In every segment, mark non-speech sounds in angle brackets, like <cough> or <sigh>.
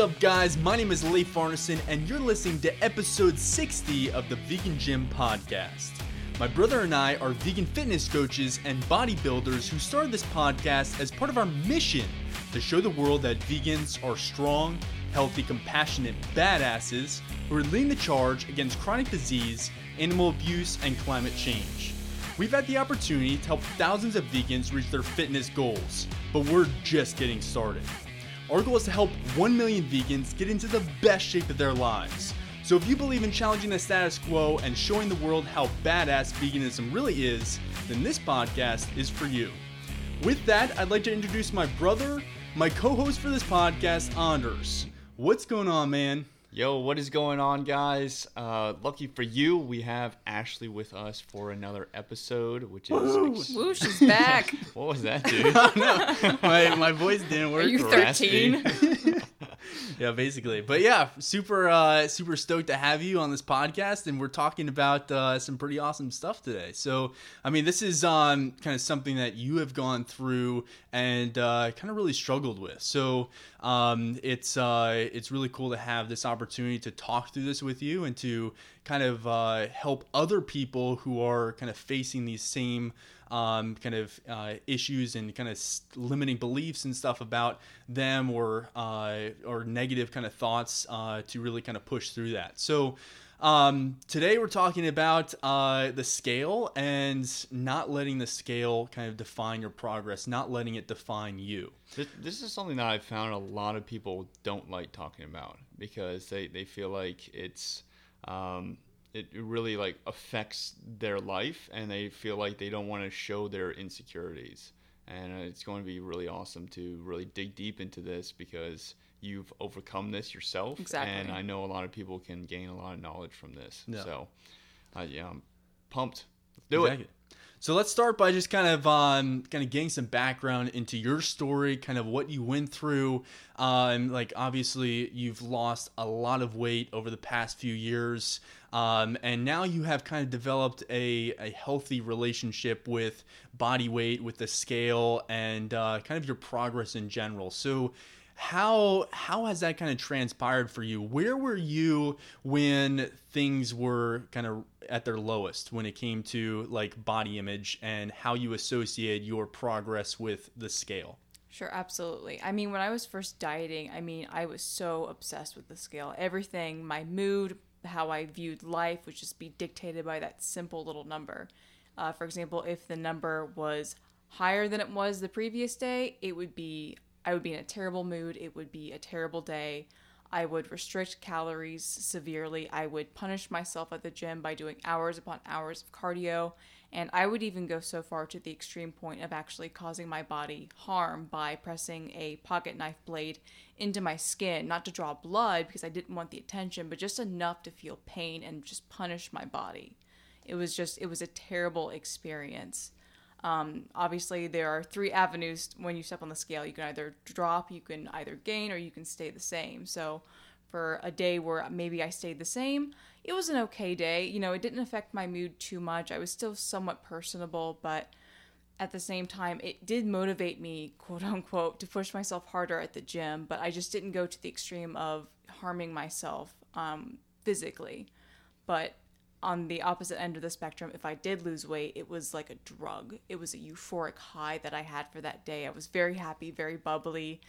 up, guys? My name is Leif Arneson, and you're listening to episode 60 of the Vegan Gym Podcast. My brother and I are vegan fitness coaches and bodybuilders who started this podcast as part of our mission to show the world that vegans are strong, healthy, compassionate badasses who are leading the charge against chronic disease, animal abuse, and climate change. We've had the opportunity to help thousands of vegans reach their fitness goals, but we're just getting started. Our goal is to help 1 million vegans get into the best shape of their lives. So if you believe in challenging the status quo and showing the world how badass veganism really is, then this podcast is for you. With that, I'd like to introduce my brother, my co-host for this podcast, Anders. What's going on, man? Yo, what is going on, guys? Uh, lucky for you, we have Ashley with us for another episode, which is. Woo, she's back. <laughs> what was that, dude? <laughs> no, my, my voice didn't work. Are you 13? <laughs> yeah, basically. But yeah, super uh, super stoked to have you on this podcast, and we're talking about uh, some pretty awesome stuff today. So, I mean, this is um, kind of something that you have gone through and uh, kind of really struggled with. So, um, it's uh, it's really cool to have this opportunity to talk through this with you and to kind of uh, help other people who are kind of facing these same um, kind of uh, issues and kind of limiting beliefs and stuff about them or uh, or negative kind of thoughts uh, to really kind of push through that. So. Um, today we're talking about uh, the scale and not letting the scale kind of define your progress, not letting it define you. This, this is something that I've found a lot of people don't like talking about because they, they feel like it's. Um, it really like affects their life and they feel like they don't want to show their insecurities and uh, it's going to be really awesome to really dig deep into this because you've overcome this yourself Exactly. and i know a lot of people can gain a lot of knowledge from this Yeah. so uh, yeah i'm pumped let's do Exactly. So let's start by just kind of um, kind of getting some background into your story, kind of what you went through. Um, like obviously you've lost a lot of weight over the past few years, um, and now you have kind of developed a, a healthy relationship with body weight, with the scale, and uh, kind of your progress in general. So how how has that kind of transpired for you where were you when things were kind of at their lowest when it came to like body image and how you associate your progress with the scale Sure, absolutely. I mean, when I was first dieting, I mean, I was so obsessed with the scale. Everything, my mood, how I viewed life would just be dictated by that simple little number. Uh, for example, if the number was higher than it was the previous day, it would be, I would be in a terrible mood. It would be a terrible day. I would restrict calories severely. I would punish myself at the gym by doing hours upon hours of cardio. And I would even go so far to the extreme point of actually causing my body harm by pressing a pocket knife blade into my skin, not to draw blood because I didn't want the attention, but just enough to feel pain and just punish my body. It was just, it was a terrible experience. Um, obviously, there are three avenues when you step on the scale. You can either drop, you can either gain, or you can stay the same. So, for a day where maybe I stayed the same, it was an okay day. You know, it didn't affect my mood too much. I was still somewhat personable, but at the same time, it did motivate me, quote unquote, to push myself harder at the gym, but I just didn't go to the extreme of harming myself um, physically. But on the opposite end of the spectrum, if I did lose weight, it was like a drug. It was a euphoric high that I had for that day. I was very happy, very bubbly.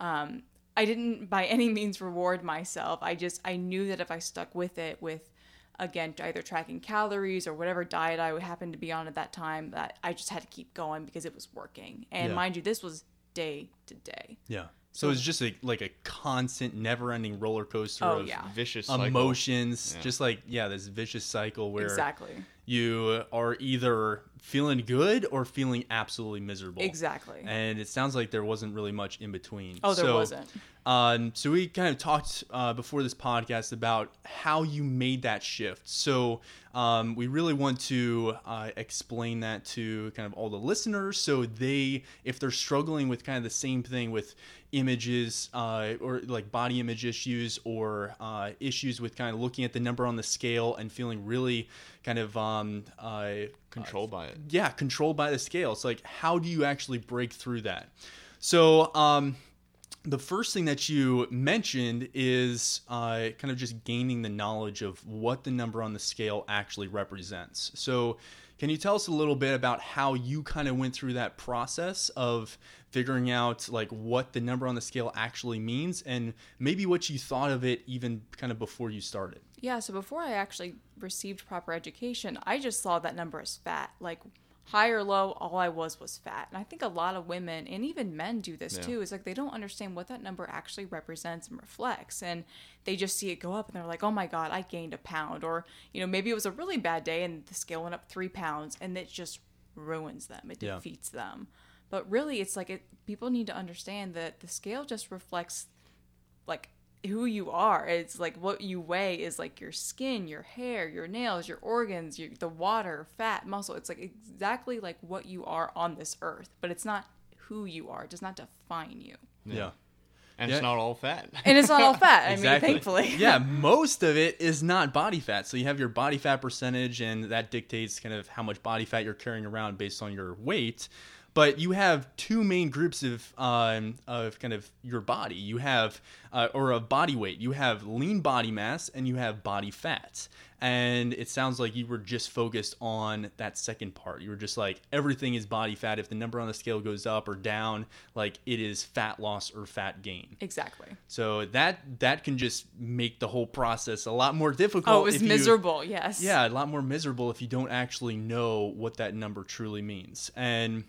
Um, I didn't by <laughs> any means reward myself. I just I knew that if I stuck with it, with again either tracking calories or whatever diet I would happen to be on at that time, that I just had to keep going because it was working. And Yeah. mind you, this was day to day. yeah so it's just a, like a constant never-ending roller coaster Oh of yeah, vicious cycle. emotions Yeah. just like yeah this vicious cycle where exactly, you are either feeling good or feeling absolutely miserable exactly. and it sounds like there wasn't really much in between. Oh, there So, wasn't. Um, so we kind of talked uh, before this podcast about how you made that shift. So um, we really want to uh, explain that to kind of all the listeners, so they, if they're struggling with kind of the same thing with images uh, or like body image issues or uh, issues with kind of looking at the number on the scale and feeling really kind of um, uh, controlled by it yeah, controlled by the scale. It's like, how do you actually break through that? So, um, the first thing that you mentioned is uh, kind of just gaining the knowledge of what the number on the scale actually represents. So, can you tell us a little bit about how you kind of went through that process of figuring out like what the number on the scale actually means and maybe what you thought of it even kind of before you started? Yeah, so before I actually received proper education, I just saw that number as fat. Like high or low, all I was was fat. And I think a lot of women and even men do this Yeah. too. It's like they don't understand what that number actually represents and reflects. And they just see it go up and they're like, oh my God, I gained a pound. Or, you know, maybe it was a really bad day and the scale went up three pounds and it just ruins them. It Yeah. defeats them. But really, it's like it, people need to understand that the scale just reflects like who you are. It's like what you weigh is like your skin, your hair, your nails, your organs, your, the water, fat, muscle. It's like exactly like what you are on this earth, but it's not who you are. It does not define you. Yeah. and Yeah. it's not all fat. And it's not all fat. I Exactly. mean, thankfully. <laughs> yeah, most of it is not body fat. So you have your body fat percentage, and that dictates kind of how much body fat you're carrying around based on your weight. But you have two main groups of um, of kind of your body. You have uh, or of body weight. You have lean body mass, and you have body fat. And it sounds like you were just focused on that second part. You were just like everything is body fat. If the number on the scale goes up or down, like it is fat loss or fat gain. Exactly. So that that can just make the whole process a lot more difficult. Oh, it was if you- miserable. Yes. yeah, a lot more miserable if you don't actually know what that number truly means. And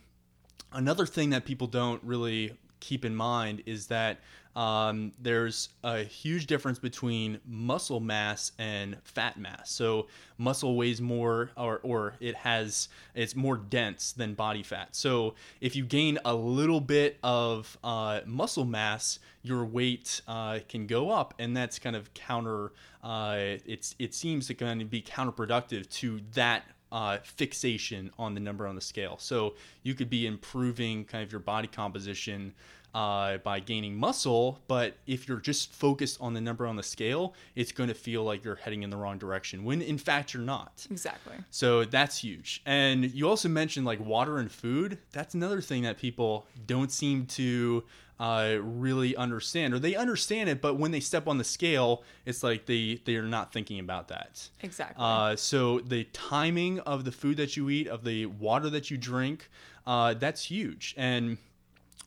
another thing that people don't really keep in mind is that um, there's a huge difference between muscle mass and fat mass. So muscle weighs more, or or it has it's more dense than body fat. So if you gain a little bit of uh, muscle mass, your weight uh, can go up, and that's kind of counter. Uh, it's it seems to kind of be counterproductive to that uh, fixation on the number on the scale. So you could be improving kind of your body composition uh, by gaining muscle, but if you're just focused on the number on the scale, it's going to feel like you're heading in the wrong direction when in fact you're not. Exactly. So that's huge. And you also mentioned like water and food. That's another thing that people don't seem to uh, really understand, or they understand it, but when they step on the scale, it's like they they are not thinking about that. Exactly. Uh, so the timing of the food that you eat, of the water that you drink, uh, that's huge. And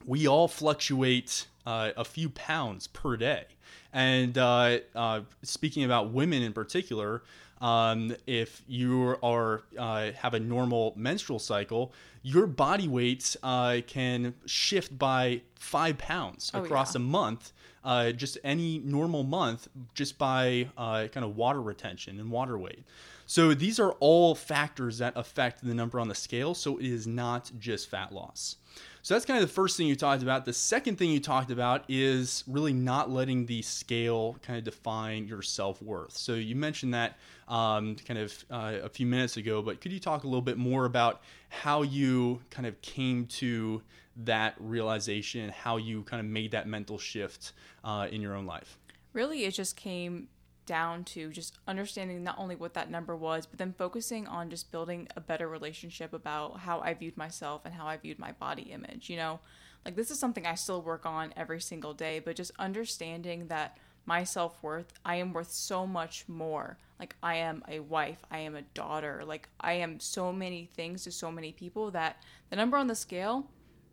we all fluctuate uh, a few pounds per day. And uh, uh, speaking about women in particular, um, if you are uh, have a normal menstrual cycle, your body weight uh, can shift by five pounds Oh, across yeah. a month. Uh, just any normal month, just by uh, kind of water retention and water weight. So these are all factors that affect the number on the scale. So it is not just fat loss. So that's kind of the first thing you talked about. The second thing you talked about is really not letting the scale kind of define your self worth. So you mentioned that um, kind of uh, a few minutes ago, but could you talk a little bit more about how you kind of came to that realization, how you kind of made that mental shift uh, in your own life? really it just came down to just understanding not only what that number was but then focusing on just building a better relationship about how i viewed myself and how i viewed my body image you know? Like this is something i still work on every single day but just understanding that my self-worth i am worth so much more. Like i am a wife i am a daughter like i am so many things to so many people that the number on the scale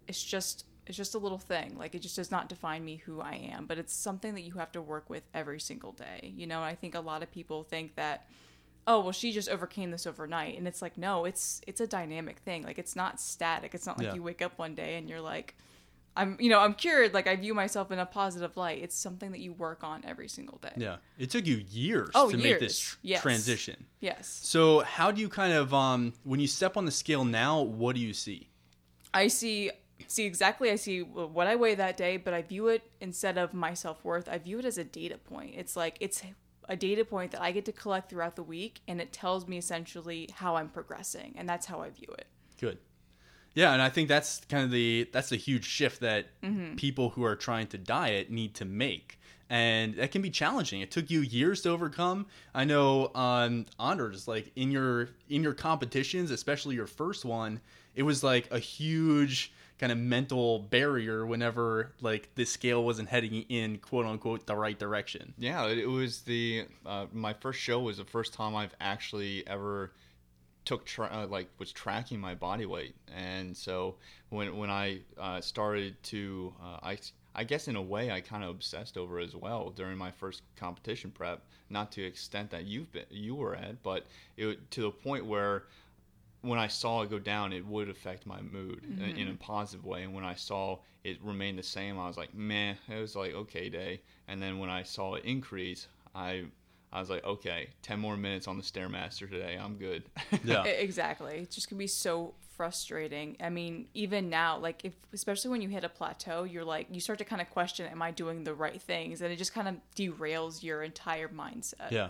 it's just it's just a little thing like it just does not define me who i am but it's something that you have to work with every single day you know and i think a lot of people think that oh well she just overcame this overnight and it's like no it's it's a dynamic thing like it's not static it's not like Yeah. you wake up one day and you're like i'm you know i'm cured like i view myself in a positive light it's something that you work on every single day Yeah, it took you years Oh, to make years. this Yes. transition. yes So how do you kind of um, when you step on the scale now? What do you see? I see see exactly I see what I weigh that day, but I view it instead of my self-worth, I view it as a data point. It's like it's a data point that I get to collect throughout the week and it tells me essentially how I'm progressing and that's how I view it. Good. Yeah, and I think that's kind of the that's a huge shift that Mm-hmm. people who are trying to diet need to make. And that can be challenging. It took you years to overcome. I know um Anders, like in your in your competitions, especially your first one, it was like a huge kind of mental barrier whenever like the scale wasn't heading in quote unquote the right direction. Yeah, it was the uh, my first show was the first time I've actually ever took tra- uh, like was tracking my body weight, and so when when I uh, started to uh, I I guess in a way I kind of obsessed over as well during my first competition prep, not to the extent that you've been you were at, but it to the point where when I saw it go down, it would affect my mood mm-hmm. in, in, a positive way. And when I saw it remain the same, I was like, man, it was like okay day. And then when I saw it increase, I I was like, okay, ten more minutes on the stairmaster today, I'm good. Yeah, <laughs> exactly. It's just gonna be so frustrating. I mean, even now, like if especially when you hit a plateau, you're like you start to kind of question, am I doing the right things? And it just kind of derails your entire mindset. Yeah.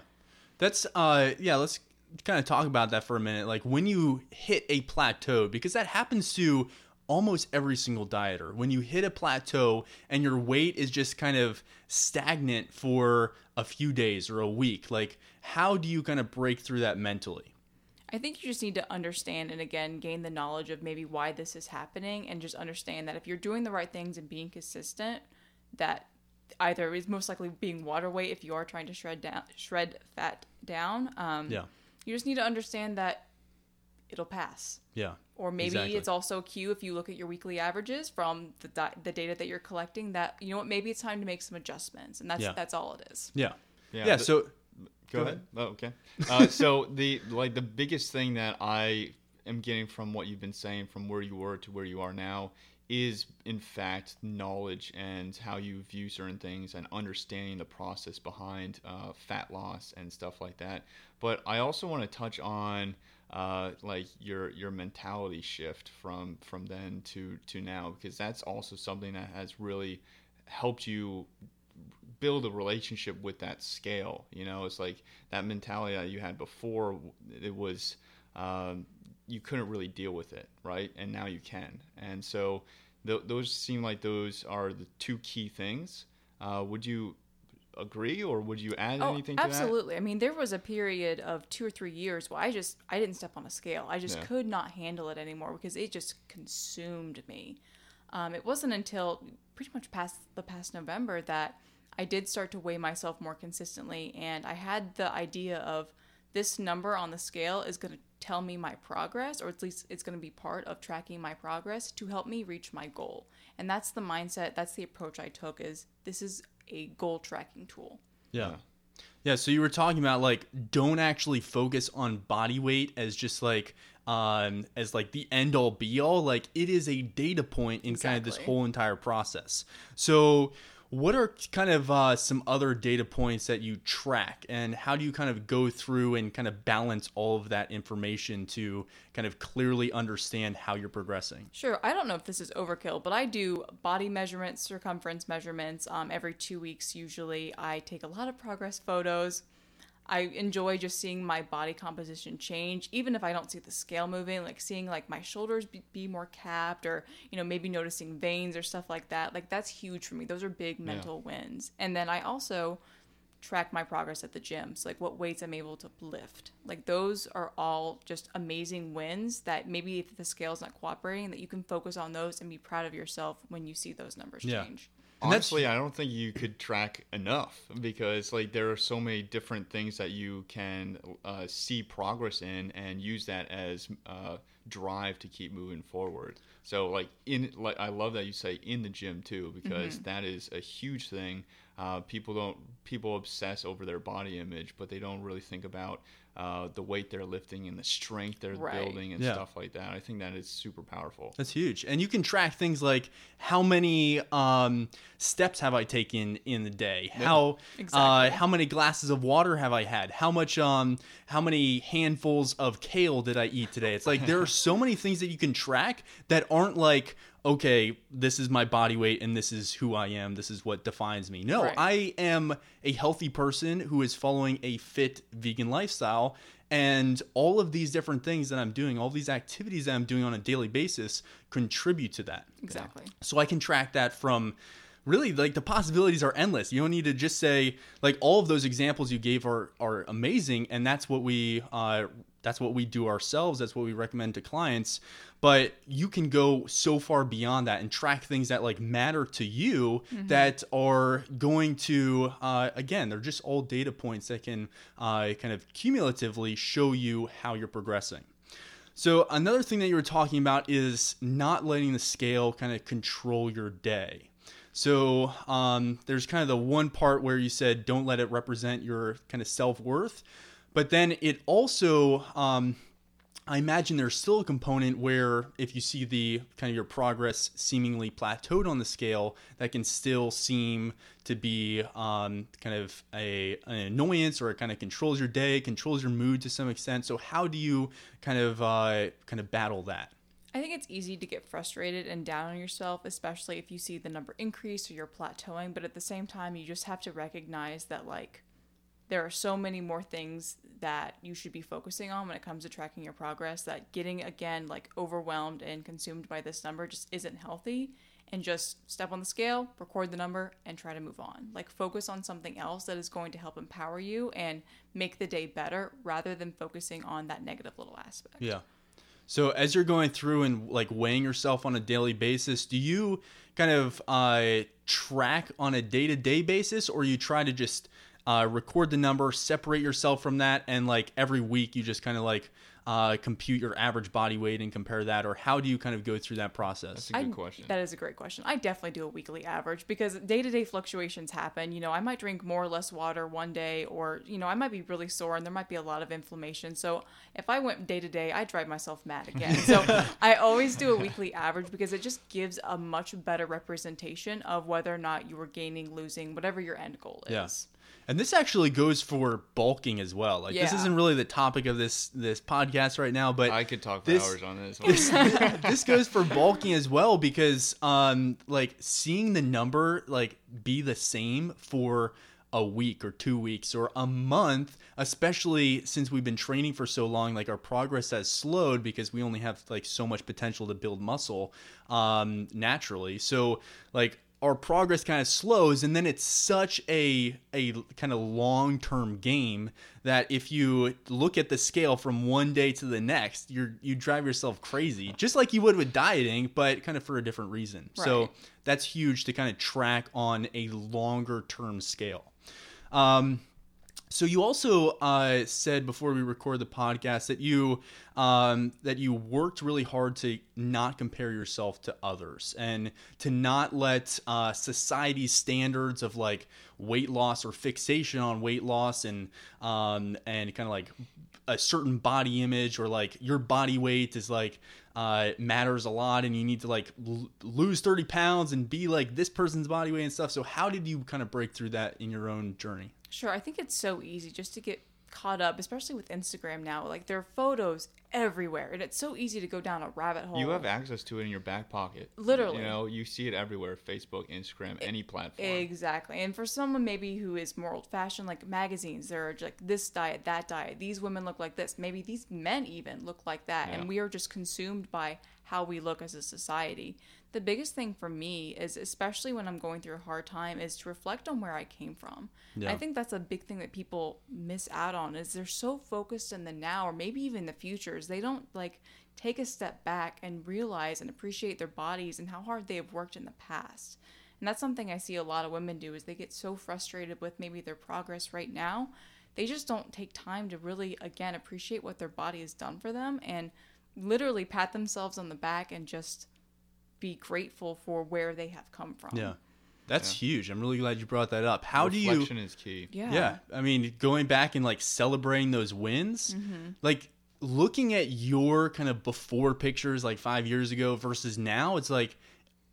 That's uh yeah, let's kind of talk about that for a minute. Like when you hit a plateau, because that happens to almost every single dieter. When you hit a plateau and your weight is just kind of stagnant for a few days or a week, like how do you kind of break through that mentally? I think you just need to understand and again gain the knowledge of maybe why this is happening and just understand that if you're doing the right things and being consistent, that either is most likely being water weight if you are trying to shred down shred fat down. Um, yeah you just need to understand that it'll pass. Yeah. Or maybe exactly. it's also a cue if you look at your weekly averages from the di- the data that you're collecting that you know what maybe it's time to make some adjustments and that's yeah. that's all it is. Yeah. Yeah. yeah so go, go ahead. ahead. Oh, okay. Uh, <laughs> so the like the biggest thing that I am getting from what you've been saying from where you were to where you are now is in fact knowledge and how you view certain things and understanding the process behind uh, fat loss and stuff like that. But I also want to touch on uh, like your your mentality shift from from then to to now because that's also something that has really helped you build a relationship with that scale. You know, it's like that mentality that you had before. It was um, you couldn't really deal with it, right? And now you can. And so th- those seem like those are the two key things. Uh, would you agree or would you add oh, anything to absolutely. that? I mean, there was a period of two or three years where I just I didn't step on a scale. I just yeah. could not handle it anymore because it just consumed me. Um, it wasn't until pretty much past the past November that I did start to weigh myself more consistently, and I had the idea of this number on the scale is going to tell me my progress, or at least it's going to be part of tracking my progress to help me reach my goal. And that's the mindset, that's the approach I took is this is a goal tracking tool. Yeah. Yeah, so you were talking about like don't actually focus on body weight as just like um as like the end all be all like it is a data point in exactly. kind of this whole entire process. So what are kind of uh, some other data points that you track, and how do you kind of go through and kind of balance all of that information to kind of clearly understand how you're progressing? Sure. I don't know if this is overkill, but I do body measurements, circumference measurements um, every two weeks usually. I take a lot of progress photos. I enjoy just seeing my body composition change, even if I don't see the scale moving, like seeing like my shoulders be, be more capped or, you know, maybe noticing veins or stuff like that. Like that's huge for me. Those are big mental yeah. wins. And then I also track my progress at the gym. So like what weights I'm able to lift. Like those are all just amazing wins that maybe if the scale's not cooperating that you can focus on those and be proud of yourself when you see those numbers yeah. change. Honestly, I don't think you could track enough because like there are so many different things that you can uh, see progress in and use that as uh, drive to keep moving forward. So like in like I love that you say in the gym too because mm-hmm. that is a huge thing. Uh, people don't people obsess over their body image, but they don't really think about uh, the weight they're lifting and the strength they're right. building and yeah. stuff like that. I think that is super powerful. That's huge, and you can track things like how many um, steps have I taken in the day, yeah. how uh, exactly. uh, how many glasses of water have I had, how much um, how many handfuls of kale did I eat today. It's like there are so many things that you can track that aren't like okay, this is my body weight and this is who I am. This is what defines me. No, right. I am a healthy person who is following a fit vegan lifestyle. And all of these different things that I'm doing, all these activities that I'm doing on a daily basis contribute to that. Exactly. So I can track that from really like the possibilities are endless. You don't need to just say like all of those examples you gave are are amazing, and that's what we uh, that's what we do ourselves. That's what we recommend to clients. But you can go so far beyond that and track things that like matter to you that are going to uh, again they're just all data points that can uh, kind of cumulatively show you how you're progressing. So another thing that you were talking about is not letting the scale kind of control your day. So um, there's kind of the one part where you said don't let it represent your kind of self worth, but then it also um, I imagine there's still a component where if you see the kind of your progress seemingly plateaued on the scale, that can still seem to be um, kind of a an annoyance or it kind of controls your day, controls your mood to some extent. So how do you kind of uh, kind of battle that? I think it's easy to get frustrated and down on yourself, especially if you see the number increase or you're plateauing. But at the same time, you just have to recognize that, like, there are so many more things that you should be focusing on when it comes to tracking your progress that getting, again, like, overwhelmed and consumed by this number just isn't healthy. And just step on the scale, record the number, and try to move on. Like, focus on something else that is going to help empower you and make the day better rather than focusing on that negative little aspect. Yeah. So as you're going through and like weighing yourself on a daily basis, do you kind of uh, track on a day-to-day basis, or you try to just uh, record the number, separate yourself from that, and like every week you just kind of like uh, compute your average body weight and compare that, or how do you kind of go through that process? That's a good I- question. That is a great question. I definitely do a weekly average because day to day fluctuations happen. You know, I might drink more or less water one day, or, you know, I might be really sore and there might be a lot of inflammation. So if I went day to day, I'd drive myself mad again. So <laughs> I always do a weekly average because it just gives a much better representation of whether or not you were gaining, losing, whatever your end goal is. Yeah. And this actually goes for bulking as well. Like this isn't really the topic of this this podcast right now, but I could talk for this- hours on <laughs> this. this goes for bulking as well because um like seeing the number like be the same for a week or two weeks or a month especially since we've been training for so long like our progress has slowed because we only have like so much potential to build muscle um naturally so like our progress kind of slows and then it's such a a kind of long-term game that if you look at the scale from one day to the next you're you drive yourself crazy just like you would with dieting but kind of for a different reason. So that's huge to kind of track on a longer term scale. Um so you also uh, said before we record the podcast that you um, that you worked really hard to not compare yourself to others and to not let uh, society's standards of like weight loss or fixation on weight loss and um, and kind of like a certain body image or like your body weight is like uh, matters a lot and you need to like l- lose 30 pounds and be like this person's body weight and stuff. So how did you kind of break through that in your own journey? Sure, I think it's so easy just to get caught up, especially with Instagram now. Like there are photos everywhere, and it's so easy to go down a rabbit hole. You have access to it in your back pocket. Literally. You know, you see it everywhere Facebook, Instagram, any platform. Exactly. And for someone maybe who is more old fashioned, like magazines, there are like this diet, that diet, these women look like this, maybe these men even look like that. Yeah. And we are just consumed by how we look as a society. The biggest thing for me is, especially when I'm going through a hard time, is to reflect on where I came from. Yeah. I think that's a big thing that people miss out on is they're so focused in the now or maybe even the futures. They don't like take a step back and realize and appreciate their bodies and how hard they have worked in the past. And that's something I see a lot of women do is they get so frustrated with maybe their progress right now. They just don't take time to really again appreciate what their body has done for them and literally pat themselves on the back and just be grateful for where they have come from. Yeah. That's huge. I'm really glad you brought that up. How do you Reflection is key. Yeah. Yeah. I mean, going back and like celebrating those wins, Mm-hmm. like looking at your kind of before pictures like 5 years ago versus now, it's like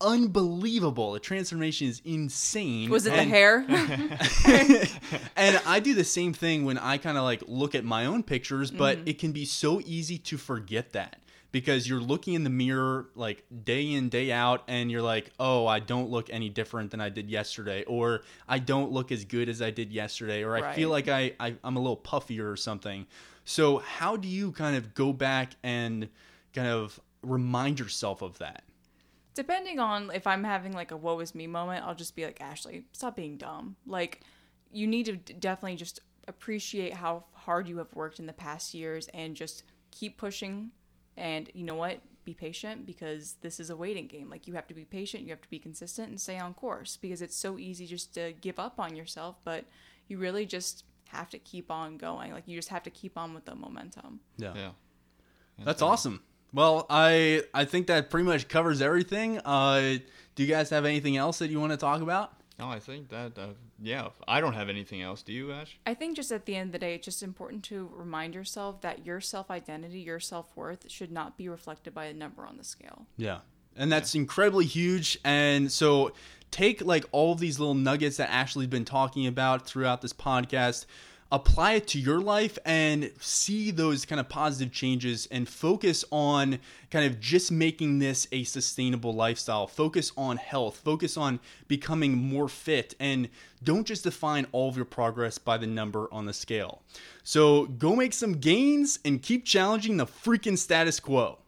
unbelievable. The transformation is insane. Was it the hair? <laughs> <laughs> and I do the same thing when I kind of like look at my own pictures, but Mm-hmm. it can be so easy to forget that because you're looking in the mirror like day in, day out, and you're like, oh, I don't look any different than I did yesterday, or I don't look as good as I did yesterday, or I feel like I, I, I'm a little puffier or something. So, how do you kind of go back and kind of remind yourself of that? Depending on if I'm having like a woe is me moment, I'll just be like, Ashley, stop being dumb. Like, you need to d- definitely just appreciate how hard you have worked in the past years and just keep pushing. And you know what? Be patient because this is a waiting game. Like, you have to be patient, you have to be consistent and stay on course because it's so easy just to give up on yourself, but you really just have to keep on going. Like, you just have to keep on with the momentum. Yeah. Yeah. That's awesome. Well, I I think that pretty much covers everything. Uh, do you guys have anything else that you want to talk about? No, I think that uh, yeah. I don't have anything else. Do you, Ash? I think just at the end of the day, it's just important to remind yourself that your self identity, your self worth should not be reflected by a number on the scale. Yeah. And that's incredibly huge. And so take like all of these little nuggets that Ashley's been talking about throughout this podcast, apply it to your life and see those kind of positive changes and focus on kind of just making this a sustainable lifestyle. Focus on health, focus on becoming more fit and don't just define all of your progress by the number on the scale. So go make some gains and keep challenging the freaking status quo.